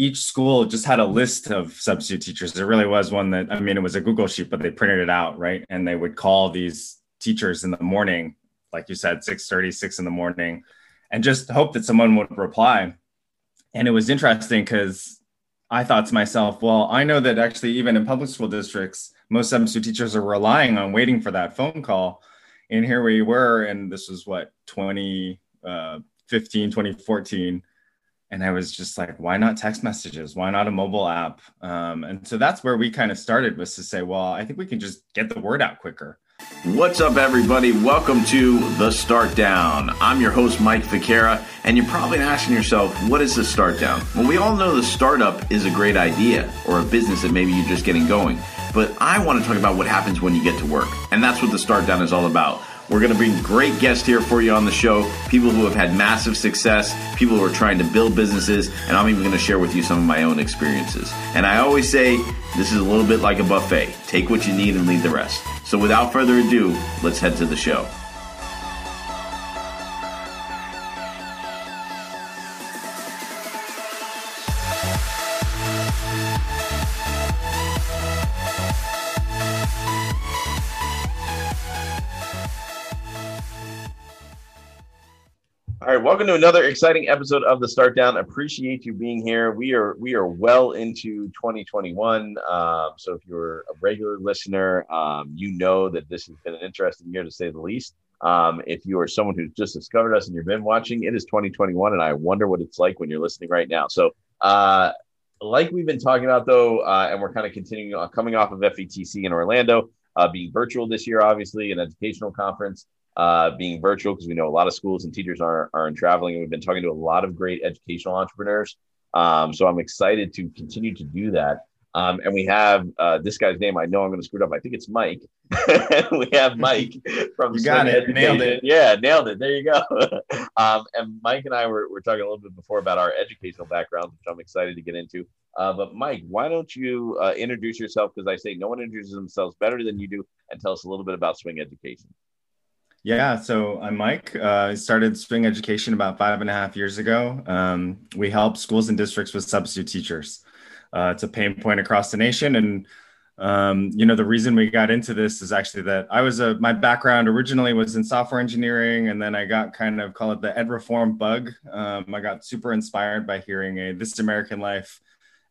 each school just had a list of substitute teachers. There really was one that, I mean, it was a Google sheet, but they printed it out, right? And they would call these teachers in the morning, like you said, 6 30, 6 in the morning, and just hope that someone would reply. And it was interesting because I thought to myself, well, I know that actually, even in public school districts, most substitute teachers are relying on waiting for that phone call. And here we were, and this was what, 2015, uh, 2014 and I was just like, why not text messages? Why not a mobile app? Um, and so that's where we kind of started was to say, well, I think we can just get the word out quicker. What's up, everybody? Welcome to The Start Down. I'm your host, Mike Ficara, and you're probably asking yourself, what is the start down? Well, we all know the startup is a great idea or a business that maybe you're just getting going. But I want to talk about what happens when you get to work. And that's what The Start Down is all about. We're going to bring great guests here for you on the show, people who have had massive success, people who are trying to build businesses, and I'm even going to share with you some of my own experiences. And I always say this is a little bit like a buffet take what you need and leave the rest. So without further ado, let's head to the show. Right, welcome to another exciting episode of the Start Down. Appreciate you being here. We are we are well into 2021. Um, so if you're a regular listener, um, you know that this has been an interesting year to say the least. Um, if you are someone who's just discovered us and you've been watching, it is 2021, and I wonder what it's like when you're listening right now. So, uh, like we've been talking about though, uh, and we're kind of continuing on coming off of FETC in Orlando, uh, being virtual this year, obviously an educational conference uh, being virtual because we know a lot of schools and teachers are, are traveling and we've been talking to a lot of great educational entrepreneurs. Um, so i'm excited to continue to do that. Um, and we have uh, this guy's name i know i'm going to screw it up. I think it's mike. We have mike from you got it. Nailed it. Yeah nailed it. There you go. Um, and mike and i were, were talking a little bit before about our educational background which i'm excited to get into. Uh, but mike why don't you uh, introduce yourself? Because i say no one introduces themselves better than you do and tell us a little bit about swing education yeah, so I'm Mike. Uh, I started Swing Education about five and a half years ago. Um, we help schools and districts with substitute teachers. Uh, it's a pain point across the nation, and um, you know the reason we got into this is actually that I was a my background originally was in software engineering, and then I got kind of call it the ed reform bug. Um, I got super inspired by hearing a This American Life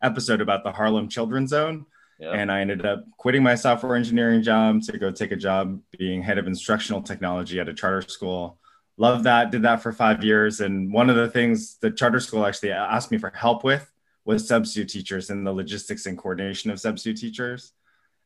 episode about the Harlem Children's Zone and I ended up quitting my software engineering job to go take a job being head of instructional technology at a charter school. Loved that, did that for five years. And one of the things the charter school actually asked me for help with was substitute teachers and the logistics and coordination of substitute teachers.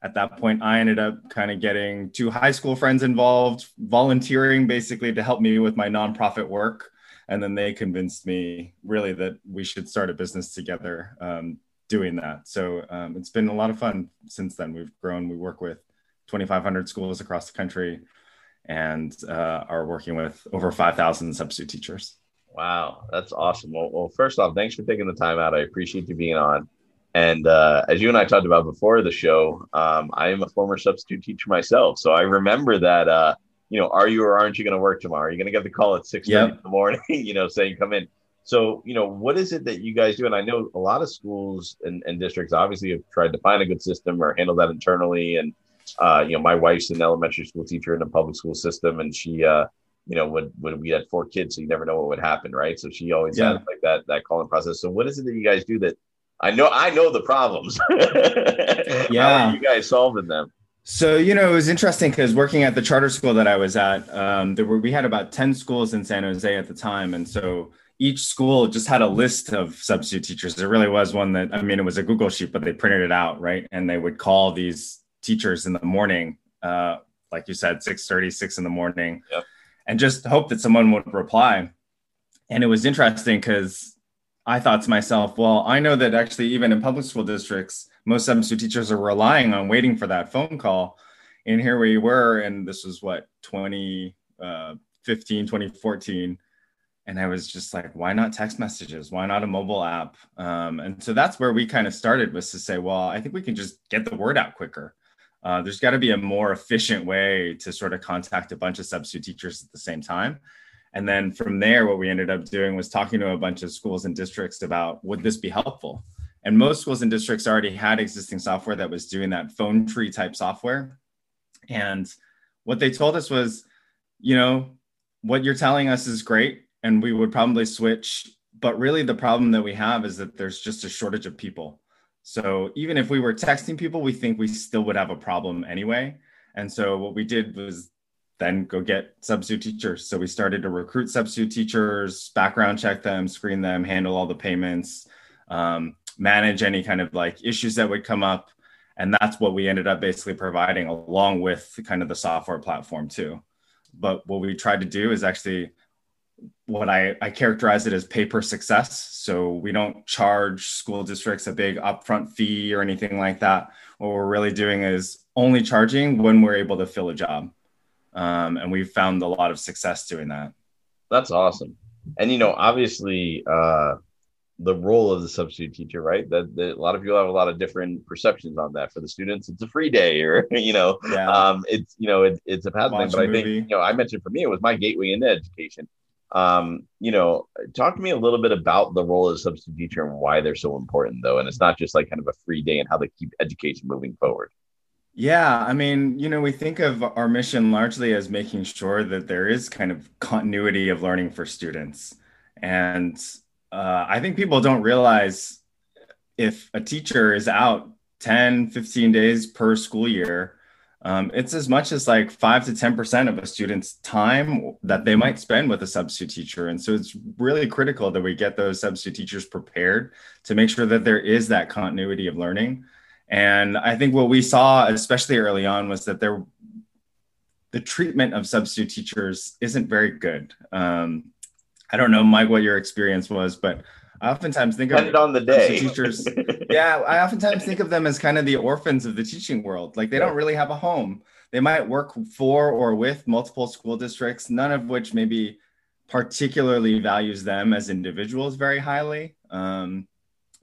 At that point, I ended up kind of getting two high school friends involved, volunteering basically to help me with my nonprofit work. And then they convinced me really that we should start a business together um, doing that. So um, it's been a lot of fun since then. We've grown. We work with 2,500 schools across the country and uh, are working with over 5,000 substitute teachers. Wow, that's awesome. Well, well, first off, thanks for taking the time out. I appreciate you being on. And uh, as you and I talked about before the show, um, I am a former substitute teacher myself. So I remember that, uh, you know, are you or aren't you going to work tomorrow? Are you going to get the call at 6 yep. in the morning, you know, saying come in? So, you know, what is it that you guys do? And I know a lot of schools and, and districts obviously have tried to find a good system or handle that internally. And, uh, you know, my wife's an elementary school teacher in the public school system, and she, uh, you know, would when we had four kids, so you never know what would happen, right? So she always yeah. had like that that calling process. So, what is it that you guys do that I know I know the problems? yeah, you guys solving them? So you know, it was interesting because working at the charter school that I was at, um, there were we had about ten schools in San Jose at the time, and so each school just had a list of substitute teachers. There really was one that, I mean, it was a Google sheet, but they printed it out, right? And they would call these teachers in the morning, uh, like you said, 6 30, 6 in the morning, yep. and just hope that someone would reply. And it was interesting because I thought to myself, well, I know that actually, even in public school districts, most substitute teachers are relying on waiting for that phone call. And here we were, and this was what, 2015, uh, 2014 and I was just like, why not text messages? Why not a mobile app? Um, and so that's where we kind of started was to say, well, I think we can just get the word out quicker. Uh, there's got to be a more efficient way to sort of contact a bunch of substitute teachers at the same time. And then from there, what we ended up doing was talking to a bunch of schools and districts about would this be helpful? And most schools and districts already had existing software that was doing that phone tree type software. And what they told us was, you know, what you're telling us is great, and we would probably switch. But really, the problem that we have is that there's just a shortage of people. So even if we were texting people, we think we still would have a problem anyway. And so what we did was then go get substitute teachers. So we started to recruit substitute teachers, background check them, screen them, handle all the payments, um, manage any kind of like issues that would come up. And that's what we ended up basically providing along with kind of the software platform too. But what we tried to do is actually what I, I characterize it as pay per success. So we don't charge school districts a big upfront fee or anything like that. What we're really doing is only charging when we're able to fill a job. Um, and we've found a lot of success doing that. That's awesome. And, you know, obviously, uh, the role of the substitute teacher, right? That, that, a lot of people have a lot of different perceptions on that. For the students, it's a free day, or you know, yeah. um, it's you know, it, it's a path thing. But I think you know, I mentioned for me, it was my gateway into education. Um, you know, talk to me a little bit about the role of the substitute teacher and why they're so important, though. And it's not just like kind of a free day and how they keep education moving forward. Yeah, I mean, you know, we think of our mission largely as making sure that there is kind of continuity of learning for students. And uh, I think people don't realize if a teacher is out 10, 15 days per school year, um, it's as much as like five to 10% of a student's time that they might spend with a substitute teacher. And so it's really critical that we get those substitute teachers prepared to make sure that there is that continuity of learning. And I think what we saw, especially early on, was that there, the treatment of substitute teachers isn't very good. Um, I don't know, Mike, what your experience was, but I oftentimes think Depended of on the day teachers. yeah, I oftentimes think of them as kind of the orphans of the teaching world. Like they don't really have a home. They might work for or with multiple school districts, none of which maybe particularly values them as individuals very highly. Um,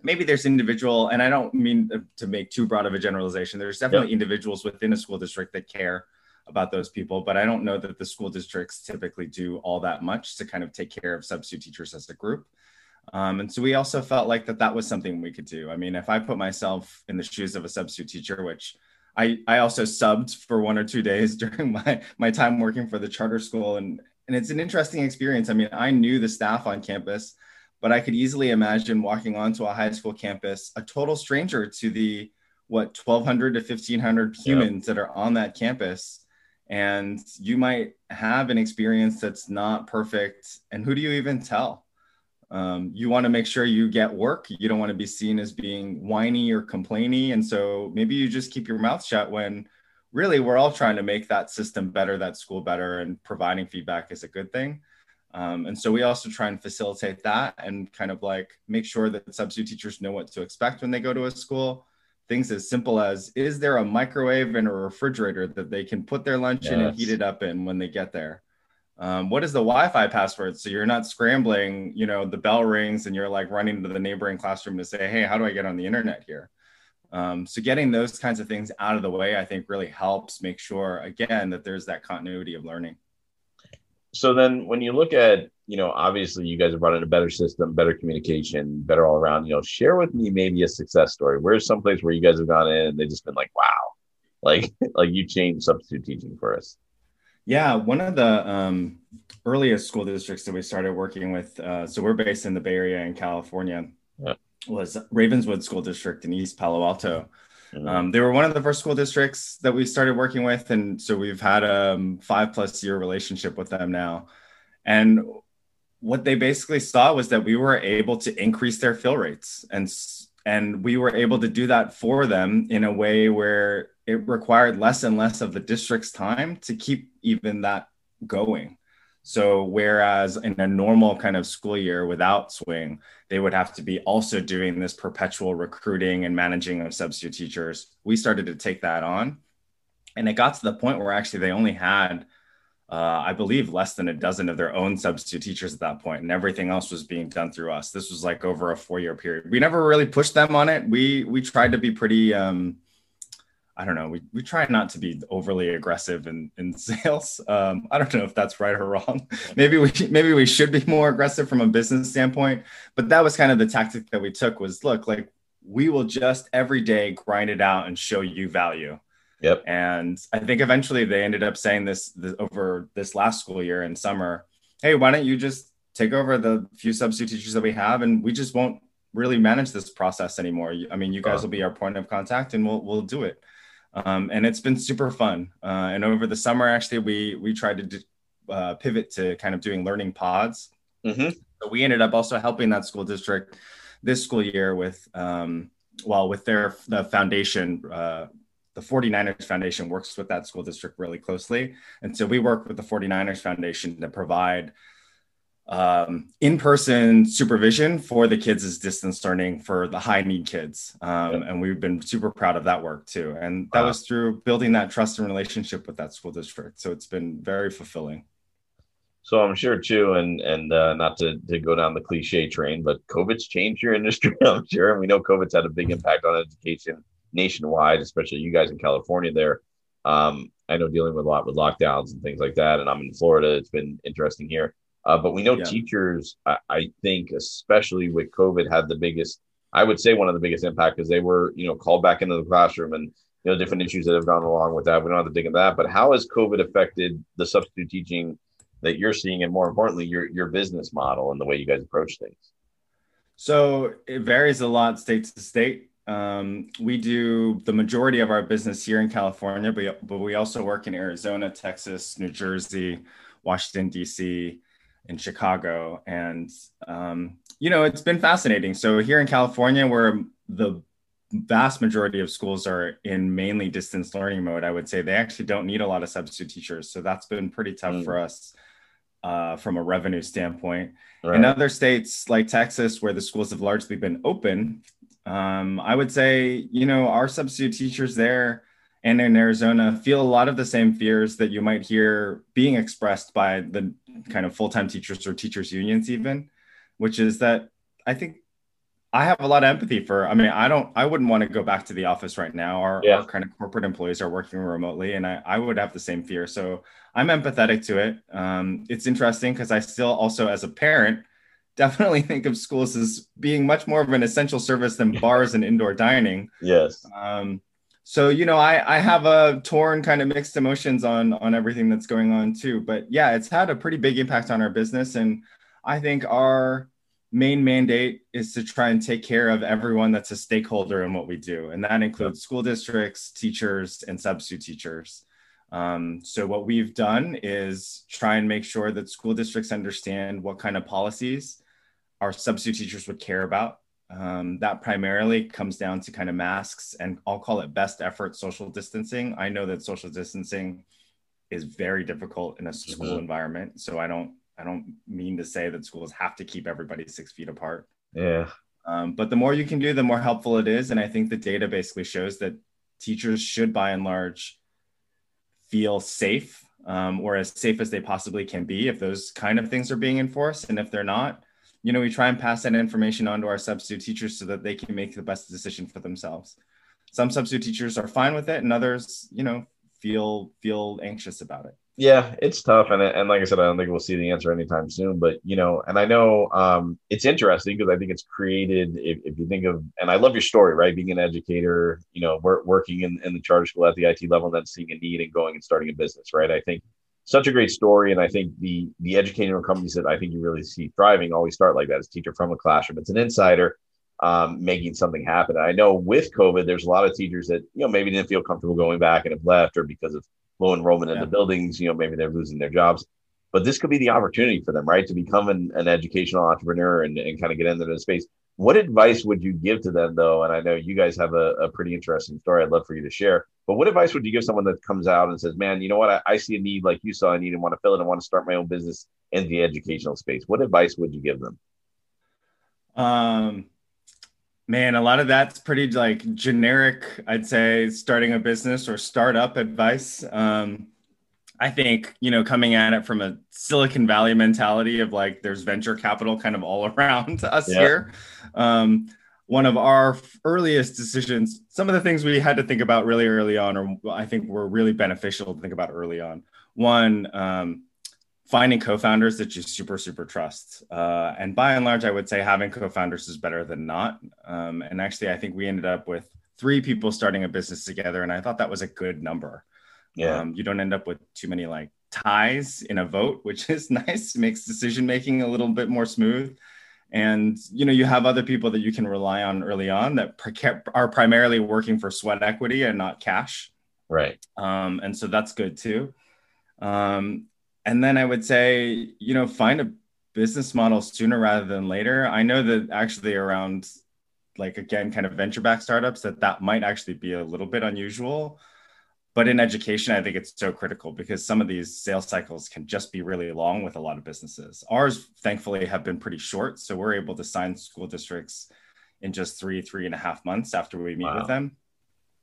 maybe there's individual, and I don't mean to make too broad of a generalization. There's definitely yep. individuals within a school district that care about those people, but I don't know that the school districts typically do all that much to kind of take care of substitute teachers as a group. Um, and so we also felt like that that was something we could do. I mean, if I put myself in the shoes of a substitute teacher, which I, I also subbed for one or two days during my, my time working for the charter school. And, and it's an interesting experience. I mean, I knew the staff on campus, but I could easily imagine walking onto a high school campus, a total stranger to the, what, 1200 to 1500 humans yep. that are on that campus. And you might have an experience that's not perfect. And who do you even tell? Um, you want to make sure you get work. You don't want to be seen as being whiny or complainy. And so maybe you just keep your mouth shut when really we're all trying to make that system better, that school better, and providing feedback is a good thing. Um, and so we also try and facilitate that and kind of like make sure that substitute teachers know what to expect when they go to a school. Things as simple as is there a microwave and a refrigerator that they can put their lunch yes. in and heat it up in when they get there? um, what is the wi-fi password so you're not scrambling you know the bell rings and you're like running to the neighboring classroom to say hey how do i get on the internet here um, so getting those kinds of things out of the way i think really helps make sure again that there's that continuity of learning so then when you look at you know obviously you guys have brought in a better system better communication better all around you know share with me maybe a success story where's some place where you guys have gone in and they've just been like wow like like you changed substitute teaching for us yeah, one of the um, earliest school districts that we started working with, uh, so we're based in the Bay Area in California, yeah. was Ravenswood School District in East Palo Alto. Mm-hmm. Um, they were one of the first school districts that we started working with, and so we've had a um, five plus year relationship with them now. And what they basically saw was that we were able to increase their fill rates, and and we were able to do that for them in a way where it required less and less of the district's time to keep even that going. So, whereas in a normal kind of school year without swing, they would have to be also doing this perpetual recruiting and managing of substitute teachers, we started to take that on. And it got to the point where actually they only had, uh, I believe, less than a dozen of their own substitute teachers at that point, and everything else was being done through us. This was like over a four-year period. We never really pushed them on it. We we tried to be pretty. Um, I don't know. We, we try not to be overly aggressive in, in sales. Um, I don't know if that's right or wrong. maybe we maybe we should be more aggressive from a business standpoint. But that was kind of the tactic that we took. Was look like we will just every day grind it out and show you value. Yep. And I think eventually they ended up saying this, this over this last school year in summer. Hey, why don't you just take over the few substitute teachers that we have, and we just won't really manage this process anymore. I mean, you guys will be our point of contact, and we'll we'll do it. Um, and it's been super fun. Uh, and over the summer, actually, we we tried to do, uh, pivot to kind of doing learning pods. Mm-hmm. So we ended up also helping that school district this school year with, um, well, with their the foundation. Uh, the 49ers Foundation works with that school district really closely. And so we work with the 49ers Foundation to provide um, in-person supervision for the kids is distance learning for the high need kids. Um, yep. and we've been super proud of that work too. And that wow. was through building that trust and relationship with that school district. So it's been very fulfilling. So i'm sure too and and uh, not to, to go down the cliche train but covid's changed your industry i'm sure. And we know covid's had a big impact on education nationwide especially you guys in california there. Um, i know dealing with a lot with lockdowns and things like that and i'm in florida it's been interesting here uh, but we know yeah. teachers, I, I, think, especially with COVID, had the biggest, I would say, one of the biggest impact because they were, you know, called back into the classroom and, you know, different issues that have gone along with that. We don't have to dig into that. But how has COVID affected the substitute teaching that you're seeing, and more importantly, your your business model and the way you guys approach things? So it varies a lot state to state. Um, we do the majority of our business here in California, but, but we also work in Arizona, Texas, New Jersey, Washington, D.C., in Chicago. And, um, you know, it's been fascinating. So here in California, where the vast majority of schools are in mainly distance learning mode, I would say they actually don't need a lot of substitute teachers. So that's been pretty tough mm. for us uh, from a revenue standpoint. Right. In other states like Texas, where the schools have largely been open, um, I would say, you know, our substitute teachers there and in Arizona feel a lot of the same fears that you might hear being expressed by the kind of full-time teachers or teachers unions even which is that i think i have a lot of empathy for i mean i don't i wouldn't want to go back to the office right now. Our, yeah. our kind of corporate employees are working remotely and I, I would have the same fear. So i'm empathetic to it. Um, it's interesting because i still also as a parent definitely think of schools as being much more of an essential service than bars and indoor dining. Yes. Um, so you know i i have a torn kind of mixed emotions on on everything that's going on too but yeah it's had a pretty big impact on our business and i think our main mandate is to try and take care of everyone that's a stakeholder in what we do and that includes school districts teachers and substitute teachers. Um, so what we've done is try and make sure that school districts understand what kind of policies our substitute teachers would care about um, that primarily comes down to kind of masks and I'll call it best effort social distancing. I know that social distancing is very difficult in a school mm-hmm. environment. So I don't I don't mean to say that schools have to keep everybody six feet apart. Yeah. Um, but the more you can do, the more helpful it is. And I think the data basically shows that teachers should by and large feel safe um, or as safe as they possibly can be if those kind of things are being enforced. And if they're not, you know, we try and pass that information on to our substitute teachers so that they can make the best decision for themselves. Some substitute teachers are fine with it, and others, you know, feel feel anxious about it. Yeah, it's tough, and and like I said, I don't think we'll see the answer anytime soon. But you know, and I know um, it's interesting because I think it's created. If, if, you think of, and I love your story, right? Being an educator, you know, work, working in, in the charter school at the IT level, then seeing a need and going and starting a business, right? I think such a great story. And I think the the educational companies that I think you really see thriving always start like that as teacher from a classroom. It's an insider um, making something happen. I know with COVID, there's a lot of teachers that you know maybe didn't feel comfortable going back and have left, or because of low enrollment in the buildings, you know maybe they're losing their jobs. But this could be the opportunity for them, right, to become an, an educational entrepreneur and, and kind of get into the space. What advice would you give to them, though? And I know you guys have a, a, pretty interesting story. I'd love for you to share. But what advice would you give someone that comes out and says, "Man, you know what? I, I see a need like you saw a need and want to fill it and want to start my own business in the educational space." What advice would you give them? Um, man, a lot of that's pretty like generic. I'd say starting a business or startup advice. Um, I think, you know, coming at it from a Silicon Valley mentality of like there's venture capital kind of all around us yeah. here. Um, one of our earliest decisions, some of the things we had to think about really early on, or I think were really beneficial to think about early on. One, um, finding co-founders that you super super trust uh, and by and large i would say having co-founders is better than not um, and actually i think we ended up with three people starting a business together and i thought that was a good number yeah. Um, you don't end up with too many like ties in a vote which is nice. It makes decision making a little bit more smooth. And you know you have other people that you can rely on early on that are primarily working for sweat equity and not cash. Right. Um, and so that's good too. Um, and then I would say, you know, find a business model sooner rather than later. I know that actually around like again kind of venture back startups that that might actually be a little bit unusual but in education i think it's so critical because some of these sales cycles can just be really long with a lot of businesses ours thankfully have been pretty short so we're able to sign school districts in just three three and a half months after we meet wow. with them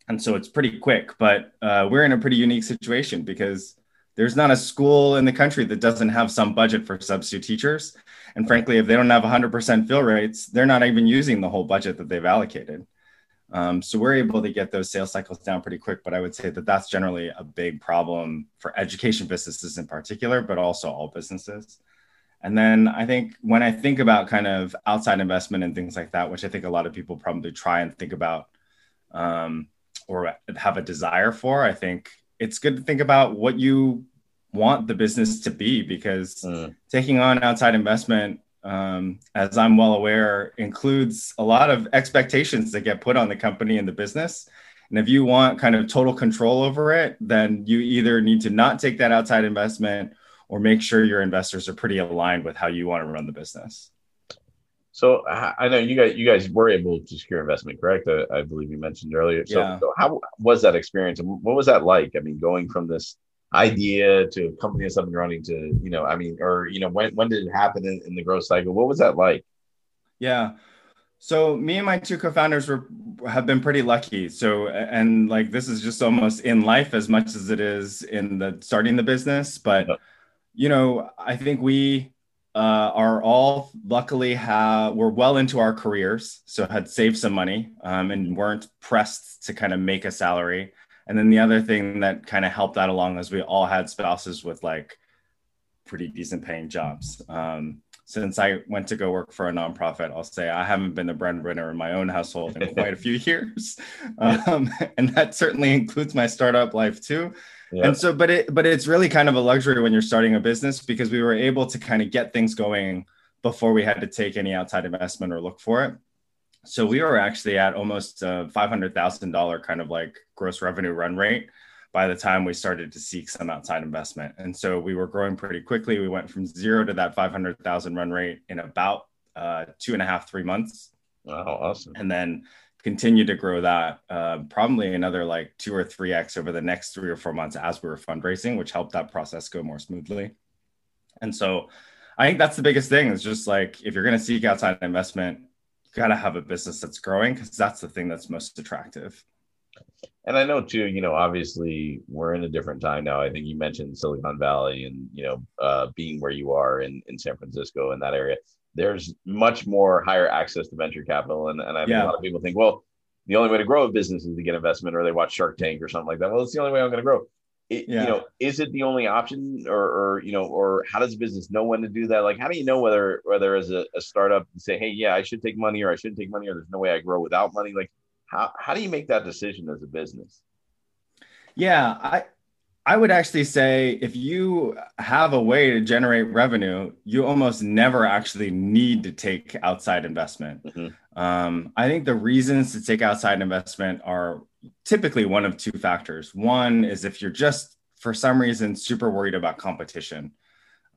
and so it's pretty quick but uh, we're in a pretty unique situation because there's not a school in the country that doesn't have some budget for substitute teachers. And frankly, if they don't have 100% fill rates, they're not even using the whole budget that they've allocated. Um, so we're able to get those sales cycles down pretty quick. But I would say that that's generally a big problem for education businesses in particular, but also all businesses. And then I think when I think about kind of outside investment and things like that, which I think a lot of people probably try and think about um, or have a desire for, I think it's good to think about what you want the business to be because mm. taking on outside investment um, as i'm well aware includes a lot of expectations that get put on the company and the business and if you want kind of total control over it then you either need to not take that outside investment or make sure your investors are pretty aligned with how you want to run the business so I know you guys you guys were able to secure investment, correct? I, I believe you mentioned earlier. So, yeah. so, how was that experience, and what was that like? I mean, going from this idea to a company that's up and running to you know, I mean, or you know, when when did it happen in, in the growth cycle? What was that like? Yeah. So me and my two co-founders were have been pretty lucky. So and like this is just almost in life as much as it is in the starting the business. But you know, I think we uh, are all luckily have we're well into our careers, so had saved some money um, and weren't pressed to kind of make a salary. And then the other thing that kind of helped that along is we all had spouses with like pretty decent paying jobs. Um, since I went to go work for a nonprofit, I'll say I haven't been the breadwinner in my own household in quite a few years, um, and that certainly includes my startup life too. Yeah. And so, but it, but it's really kind of a luxury when you're starting a business because we were able to kind of get things going before we had to take any outside investment or look for it. So we were actually at almost a five hundred thousand dollar kind of like gross revenue run rate by the time we started to seek some outside investment. And so we were growing pretty quickly. We went from zero to that five hundred thousand run rate in about uh, two and a half, three months. Wow, awesome! And then continue to grow that uh, probably another like two or three x over the next three or four months as we were fundraising, which helped that process go more smoothly. And so, I think that's the biggest thing is just like if you're going to seek outside investment, got to have a business that's growing because that's the thing that's most attractive. And I know too, you know, obviously we're in a different time now. I think you mentioned Silicon Valley and you know, uh, being where you are in in San Francisco in that area there's much more higher access to venture capital. And, and I think yeah. a lot of people think, well, the only way to grow a business is to get investment or they watch Shark Tank or something like that. Well, it's the only way I'm going to grow. It, yeah. You know, is it the only option or, or, you know, or how does business know when to do that? Like, how do you know whether, whether as a, a startup and say, Hey, yeah, I should take money or I shouldn't take money or there's no way I grow without money. Like how, how do you make that decision as a business? Yeah. I, I would actually say if you have a way to generate revenue, you almost never actually need to take outside investment. Mm-hmm. Um, I think the reasons to take outside investment are typically one of two factors. One is if you're just for some reason super worried about competition.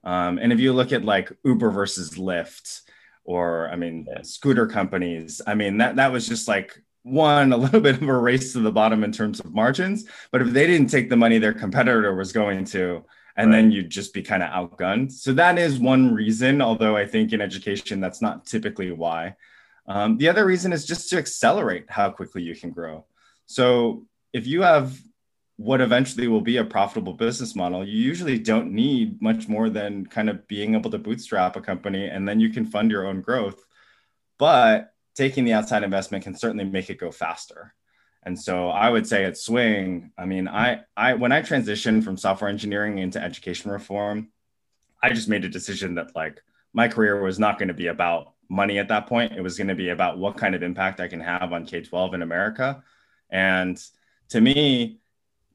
Um, and if you look at like Uber versus Lyft, or I mean, yeah. scooter companies, I mean, that, that was just like one a little bit of a race to the bottom in terms of margins but if they didn't take the money their competitor was going to and right. then you'd just be kind of outgunned so that is one reason although i think in education that's not typically why um, the other reason is just to accelerate how quickly you can grow so if you have what eventually will be a profitable business model you usually don't need much more than kind of being able to bootstrap a company and then you can fund your own growth but taking the outside investment can certainly make it go faster. And so I would say at Swing, I mean, I, I when I transitioned from software engineering into education reform, I just made a decision that like my career was not going to be about money at that point. It was going to be about what kind of impact I can have on K 12 in America. And to me,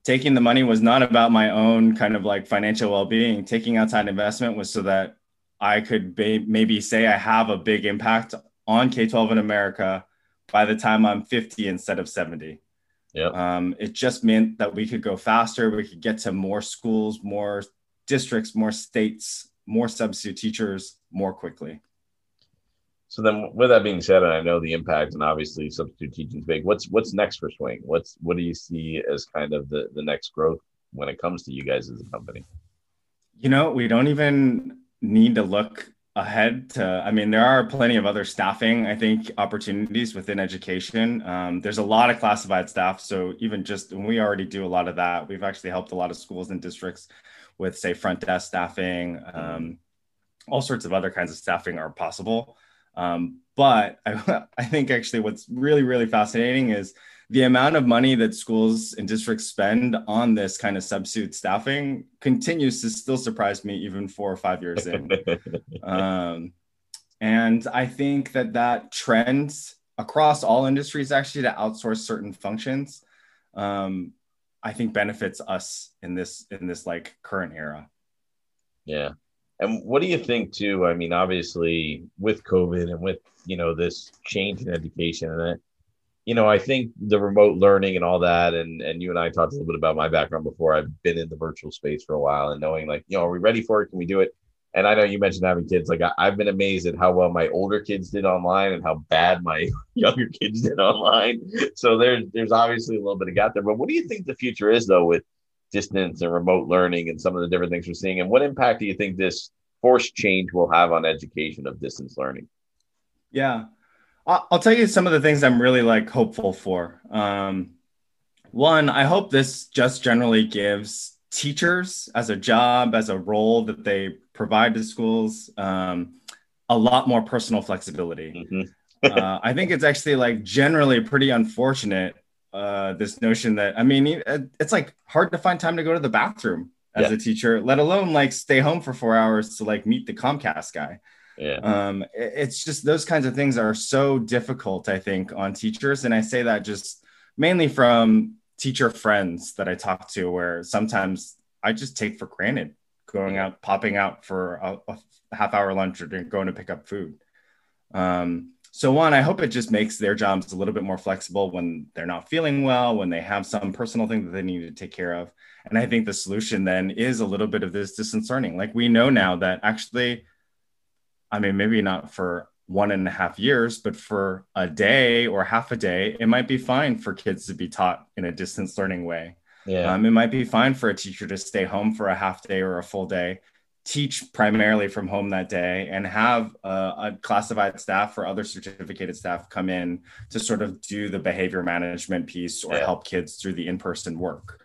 taking the money was not about my own kind of like financial well being. Taking outside investment was so that I could be, maybe say I have a big impact on K 12 in America by the time I'm 50 instead of 70. Yeah. Um, it just meant that we could go faster. We could get to more schools, more districts, more states, more substitute teachers more quickly. So then, with that being said, and I know the impact, and obviously substitute teaching is big. What's what's next for Swing? What's what do you see as kind of the the next growth when it comes to you guys as a company? You know, we don't even need to look ahead to i mean there are plenty of other staffing i think opportunities within education um, there's a lot of classified staff so even just we already do a lot of that we've actually helped a lot of schools and districts with say front desk staffing um, all sorts of other kinds of staffing are possible um, but I, I think actually what's really really fascinating is the amount of money that schools and districts spend on this kind of substitute staffing continues to still surprise me even four or five years in. Um, and i think that that trend across all industries actually to outsource certain functions um, i think benefits us in this in this like current era. Yeah and what do you think too i mean obviously with covid and with you know this change in education and that, you know, I think the remote learning and all that, and and you and I talked a little bit about my background before. I've been in the virtual space for a while, and knowing like, you know, are we ready for it? Can we do it? And I know you mentioned having kids. Like I, have been amazed at how well my older kids did online and how bad my younger kids did online. So there's there's obviously a little bit of gap there. But what do you think the future is though with distance and remote learning and some of the different things we're seeing? And what impact do you think this forced change will have on education of distance learning? Yeah, I'll tell you some of the things I'm really like hopeful for. Um, one, I hope this just generally gives teachers as a job, as a role that they provide to schools, um, a lot more personal flexibility. Mm-hmm. uh, I think it's actually like generally pretty unfortunate. Uh, this notion that I mean, it's like hard to find time to go to the bathroom as yeah. a teacher, let alone like stay home for four hours to like meet the Comcast guy. Yeah. Um, it's just those kinds of things are so difficult, I think, on teachers. And I say that just mainly from teacher friends that I talk to, where sometimes I just take for granted going out, popping out for a, a half hour lunch or going to pick up food. Um, so one, I hope it just makes their jobs a little bit more flexible when they're not feeling well, when they have some personal thing that they need to take care of. And I think the solution then is a little bit of this distance learning. Like we know now that actually I mean, maybe not for one and a half years, but for a day or half a day, it might be fine for kids to be taught in a distance learning way. Yeah. Um, it might be fine for a teacher to stay home for a half day or a full day, teach primarily from home that day, and have a, a classified staff or other certificated staff come in to sort of do the behavior management piece or yeah. help kids through the in person work.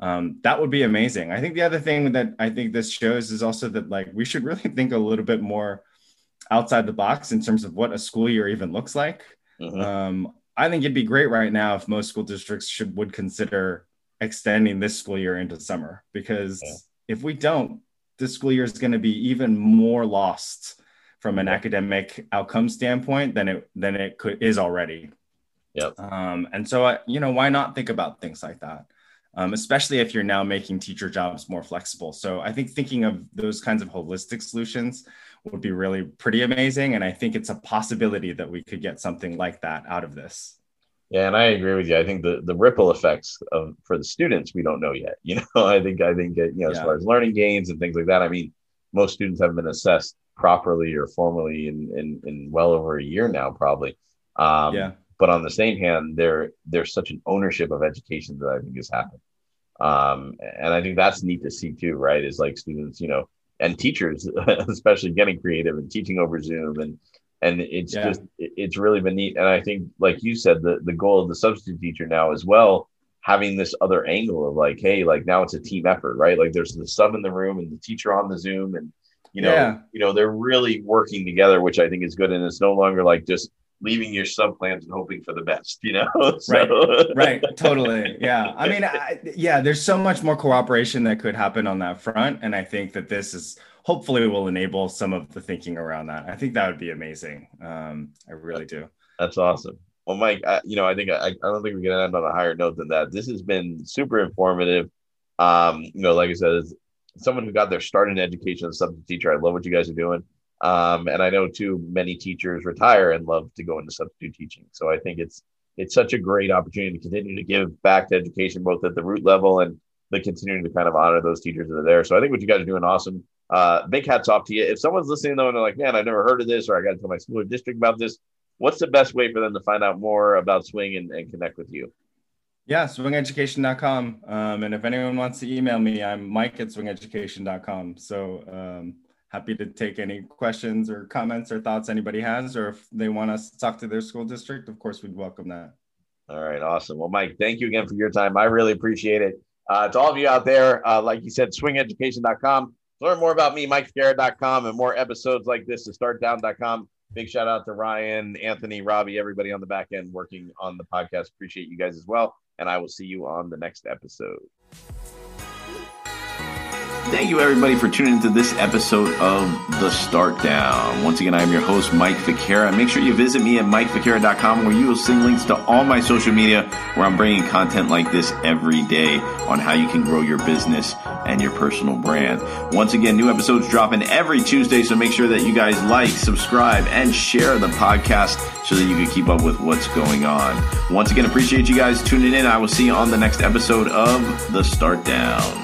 Um, that would be amazing. I think the other thing that I think this shows is also that like we should really think a little bit more outside the box in terms of what a school year even looks like. Mm-hmm. Um, I think it'd be great right now if most school districts should would consider extending this school year into summer because yeah. if we don't, this school year is going to be even more lost from an academic outcome standpoint than it than it could is already. Yep. Um, and so, I, you know, why not think about things like that? Um, especially if you're now making teacher jobs more flexible. So I think thinking of those kinds of holistic solutions would be really pretty amazing. And I think it's a possibility that we could get something like that out of this. Yeah, and I agree with you. I think the, the ripple effects of for the students we don't know yet. You know, I think I think you know as yeah. far as learning gains and things like that. I mean, most students haven't been assessed properly or formally in in, in well over a year now, probably. Um, yeah. But on the same hand, there there's such an ownership of education that I think has happened, um, and I think that's neat to see too. Right? Is like students, you know, and teachers especially getting creative and teaching over zoom and and it's yeah. just it's really been neat and i think like you said the the goal of the substitute teacher now as well having this other angle of like hey like now it's a team effort right like there's the sub in the room and the teacher on the zoom and you know yeah. you know they're really working together which i think is good and it's no longer like just leaving your sub plans and hoping for the best, you know? so. Right, right, totally. Yeah. I mean, I, yeah, there's so much more cooperation that could happen on that front. And I think that this is hopefully we will enable some of the thinking around that. I think that would be amazing. Um, I really do. That's awesome. Well, Mike, I, you know, I think I, I don't think we're gonna end on a higher note than that. This has been super informative. Um, you know, like I said, as someone who got their start in education as a substitute teacher, I love what you guys are doing. Um, and I know too many teachers retire and love to go into substitute teaching. So I think it's it's such a great opportunity to continue to give back to education, both at the root level and the continuing to kind of honor those teachers that are there. So I think what you guys are doing awesome. Uh, big hats off to you. If someone's listening though and they're like, man, I've never heard of this, or I got to tell my school or district about this, what's the best way for them to find out more about Swing and, and connect with you? Yeah, swingeducation.com. Um, and if anyone wants to email me, I'm mike at swingeducation.com. So um, happy to take any questions or comments or thoughts anybody has, or if they want us to talk to their school district, of course, we'd welcome that. All right, awesome. Well, Mike, thank you again for your time. I really appreciate it. Uh, to all of you out there, uh, like you said, swingeducation.com. Learn more about me, MikeFicara.com, and more episodes like this to startdown.com. Big shout out to Ryan, Anthony, Robbie, everybody on the back end working on the podcast. Appreciate you guys as well. And I will see you on the next episode. Thank you, everybody, for tuning into this episode of The Start Down. Once again, I'm your host, Mike Ficara. Make sure you visit me at MikeFicara.com where you will see links to all my social media where I'm bringing content like this every day on how you can grow your business and your personal brand. Once again, new episodes dropping every Tuesday, so make sure that you guys like, subscribe, and share the podcast so that you can keep up with what's going on. Once again, appreciate you guys tuning in. I will see you on the next episode of The Start Down.